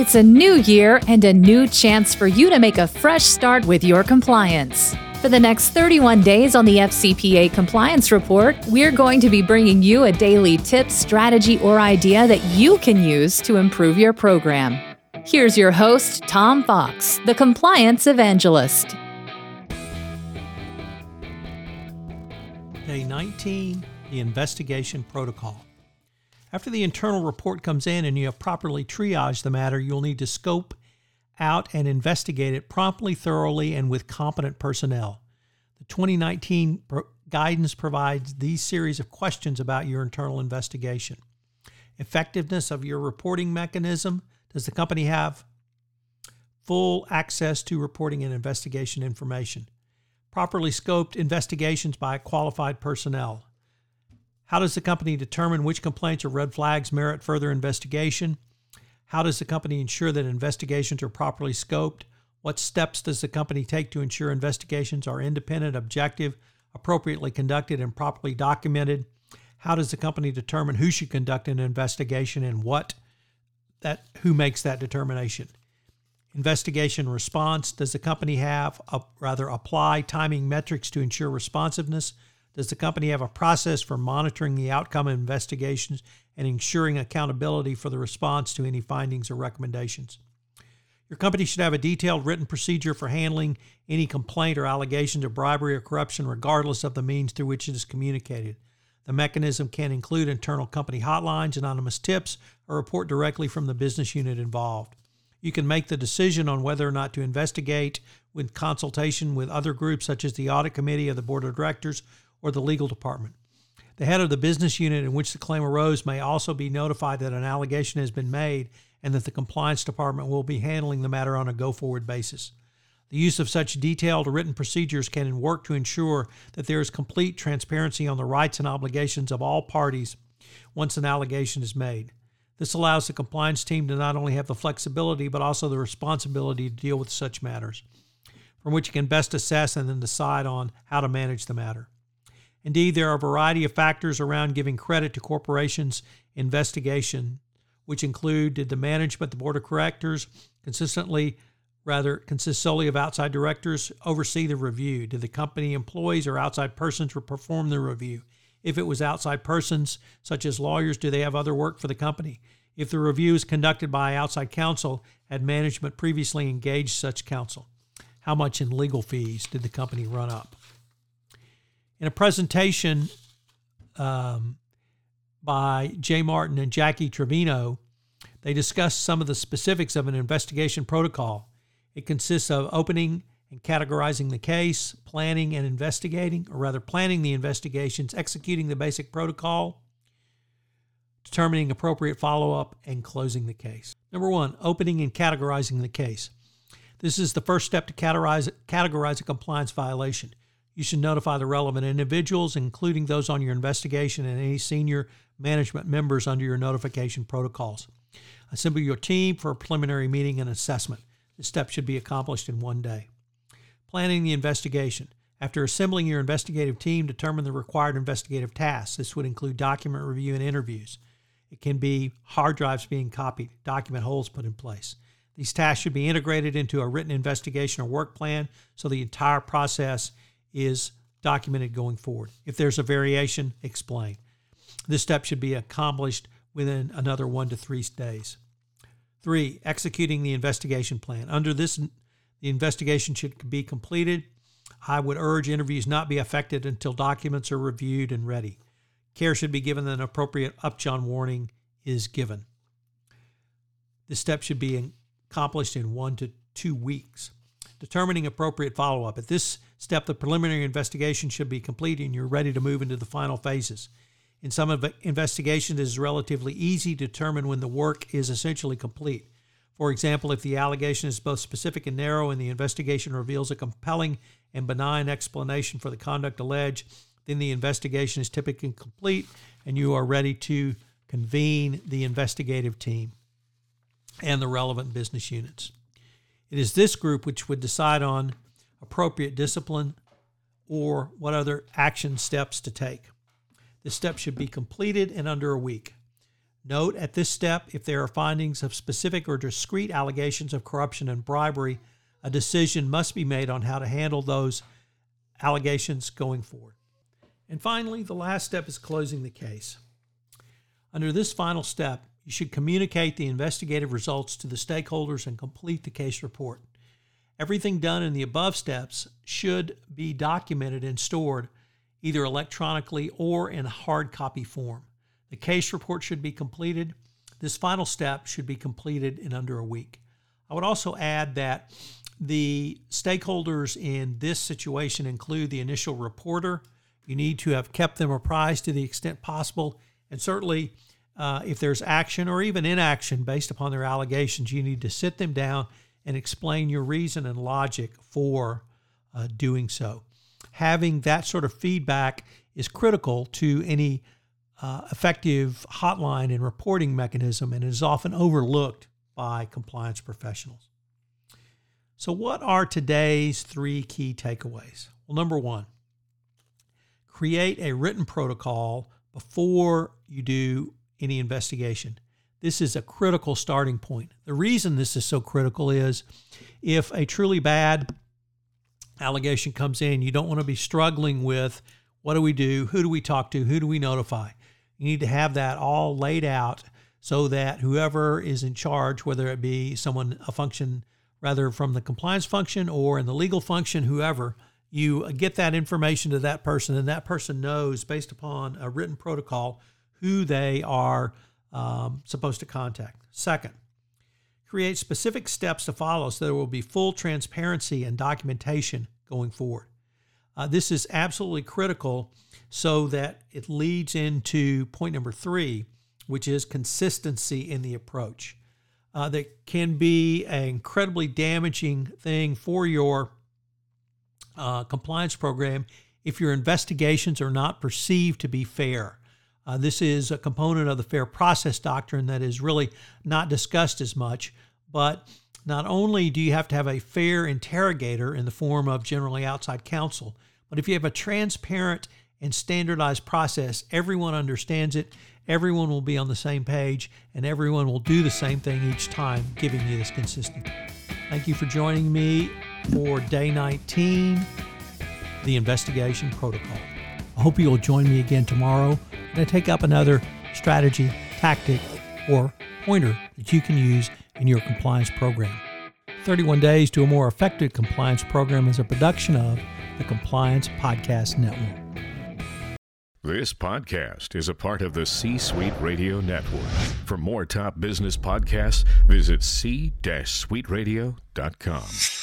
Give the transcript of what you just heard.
It's a new year and a new chance for you to make a fresh start with your compliance. For the next 31 days on the FCPA Compliance Report, we're going to be bringing you a daily tip, strategy, or idea that you can use to improve your program. Here's your host, Tom Fox, the Compliance Evangelist. Day 19 The Investigation Protocol. After the internal report comes in and you have properly triaged the matter, you'll need to scope out and investigate it promptly, thoroughly, and with competent personnel. The 2019 guidance provides these series of questions about your internal investigation. Effectiveness of your reporting mechanism. Does the company have full access to reporting and investigation information? Properly scoped investigations by qualified personnel. How does the company determine which complaints or red flags merit further investigation? How does the company ensure that investigations are properly scoped? What steps does the company take to ensure investigations are independent, objective, appropriately conducted, and properly documented? How does the company determine who should conduct an investigation and what that who makes that determination? Investigation response Does the company have, a, rather, apply timing metrics to ensure responsiveness? Does the company have a process for monitoring the outcome of investigations and ensuring accountability for the response to any findings or recommendations? Your company should have a detailed written procedure for handling any complaint or allegations of bribery or corruption, regardless of the means through which it is communicated. The mechanism can include internal company hotlines, anonymous tips, or report directly from the business unit involved. You can make the decision on whether or not to investigate with consultation with other groups such as the audit committee or the board of directors or the legal department. The head of the business unit in which the claim arose may also be notified that an allegation has been made and that the compliance department will be handling the matter on a go forward basis. The use of such detailed written procedures can work to ensure that there is complete transparency on the rights and obligations of all parties once an allegation is made. This allows the compliance team to not only have the flexibility but also the responsibility to deal with such matters, from which it can best assess and then decide on how to manage the matter. Indeed, there are a variety of factors around giving credit to corporations' investigation, which include did the management, the board of directors, consistently rather consist solely of outside directors oversee the review? Did the company employees or outside persons perform the review? If it was outside persons, such as lawyers, do they have other work for the company? If the review is conducted by outside counsel, had management previously engaged such counsel? How much in legal fees did the company run up? In a presentation um, by Jay Martin and Jackie Trevino, they discussed some of the specifics of an investigation protocol. It consists of opening and categorizing the case, planning and investigating, or rather, planning the investigations, executing the basic protocol, determining appropriate follow up, and closing the case. Number one, opening and categorizing the case. This is the first step to categorize, categorize a compliance violation. You should notify the relevant individuals, including those on your investigation and any senior management members under your notification protocols. Assemble your team for a preliminary meeting and assessment. This step should be accomplished in one day. Planning the investigation. After assembling your investigative team, determine the required investigative tasks. This would include document review and interviews. It can be hard drives being copied, document holes put in place. These tasks should be integrated into a written investigation or work plan so the entire process is documented going forward. If there's a variation, explain. This step should be accomplished within another one to three days. Three, executing the investigation plan. Under this, the investigation should be completed. I would urge interviews not be affected until documents are reviewed and ready. Care should be given that an appropriate upjohn warning is given. This step should be accomplished in one to two weeks. Determining appropriate follow up. At this step, the preliminary investigation should be complete and you're ready to move into the final phases. In some investigations, it is relatively easy to determine when the work is essentially complete. For example, if the allegation is both specific and narrow and the investigation reveals a compelling and benign explanation for the conduct alleged, then the investigation is typically complete and you are ready to convene the investigative team and the relevant business units. It is this group which would decide on appropriate discipline, or what other action steps to take. This step should be completed in under a week. Note at this step if there are findings of specific or discrete allegations of corruption and bribery, a decision must be made on how to handle those allegations going forward. And finally, the last step is closing the case. Under this final step, you should communicate the investigative results to the stakeholders and complete the case report. Everything done in the above steps should be documented and stored either electronically or in hard copy form. The case report should be completed. This final step should be completed in under a week. I would also add that the stakeholders in this situation include the initial reporter. You need to have kept them apprised to the extent possible, and certainly uh, if there's action or even inaction based upon their allegations, you need to sit them down and explain your reason and logic for uh, doing so. Having that sort of feedback is critical to any uh, effective hotline and reporting mechanism and is often overlooked by compliance professionals. So, what are today's three key takeaways? Well, number one, create a written protocol before you do any investigation. This is a critical starting point. The reason this is so critical is if a truly bad allegation comes in, you don't want to be struggling with what do we do? Who do we talk to? Who do we notify? You need to have that all laid out so that whoever is in charge, whether it be someone, a function rather from the compliance function or in the legal function, whoever, you get that information to that person and that person knows based upon a written protocol who they are um, supposed to contact. Second, create specific steps to follow so there will be full transparency and documentation going forward. Uh, this is absolutely critical so that it leads into point number three, which is consistency in the approach. Uh, that can be an incredibly damaging thing for your uh, compliance program if your investigations are not perceived to be fair. Uh, this is a component of the fair process doctrine that is really not discussed as much. But not only do you have to have a fair interrogator in the form of generally outside counsel, but if you have a transparent and standardized process, everyone understands it, everyone will be on the same page, and everyone will do the same thing each time, giving you this consistency. Thank you for joining me for day 19, the investigation protocol. I hope you will join me again tomorrow and I take up another strategy, tactic, or pointer that you can use in your compliance program. 31 Days to a More Effective Compliance Program is a production of the Compliance Podcast Network. This podcast is a part of the C Suite Radio Network. For more top business podcasts, visit c-suiteradio.com.